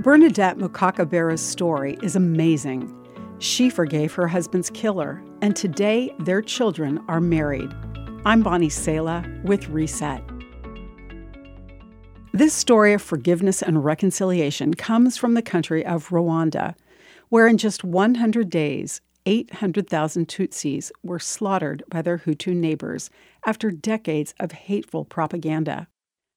Bernadette Mukakabera's story is amazing. She forgave her husband's killer, and today their children are married. I'm Bonnie Sala with Reset. This story of forgiveness and reconciliation comes from the country of Rwanda, where in just 100 days, 800,000 Tutsis were slaughtered by their Hutu neighbors after decades of hateful propaganda.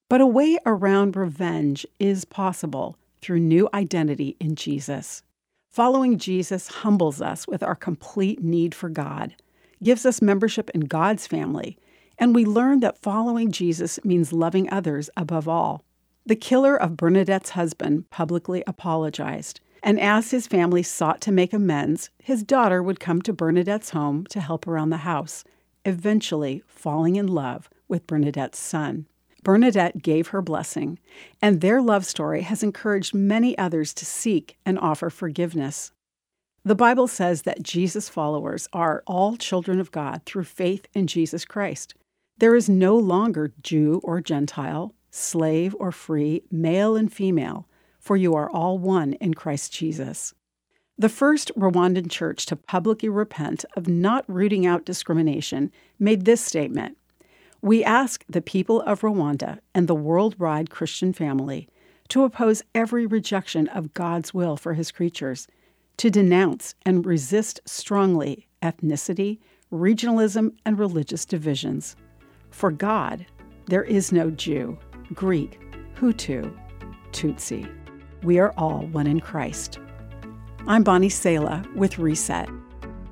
But a way around revenge is possible through new identity in Jesus. Following Jesus humbles us with our complete need for God, gives us membership in God's family, and we learn that following Jesus means loving others above all. The killer of Bernadette's husband publicly apologized, and as his family sought to make amends, his daughter would come to Bernadette's home to help around the house, eventually falling in love with Bernadette's son. Bernadette gave her blessing, and their love story has encouraged many others to seek and offer forgiveness. The Bible says that Jesus' followers are all children of God through faith in Jesus Christ. There is no longer Jew or Gentile, slave or free, male and female, for you are all one in Christ Jesus. The first Rwandan church to publicly repent of not rooting out discrimination made this statement we ask the people of Rwanda and the worldwide Christian family to oppose every rejection of God's will for his creatures, to denounce and resist strongly ethnicity, regionalism, and religious divisions. For God, there is no Jew, Greek, Hutu, Tutsi. We are all one in Christ. I'm Bonnie Sala with Reset.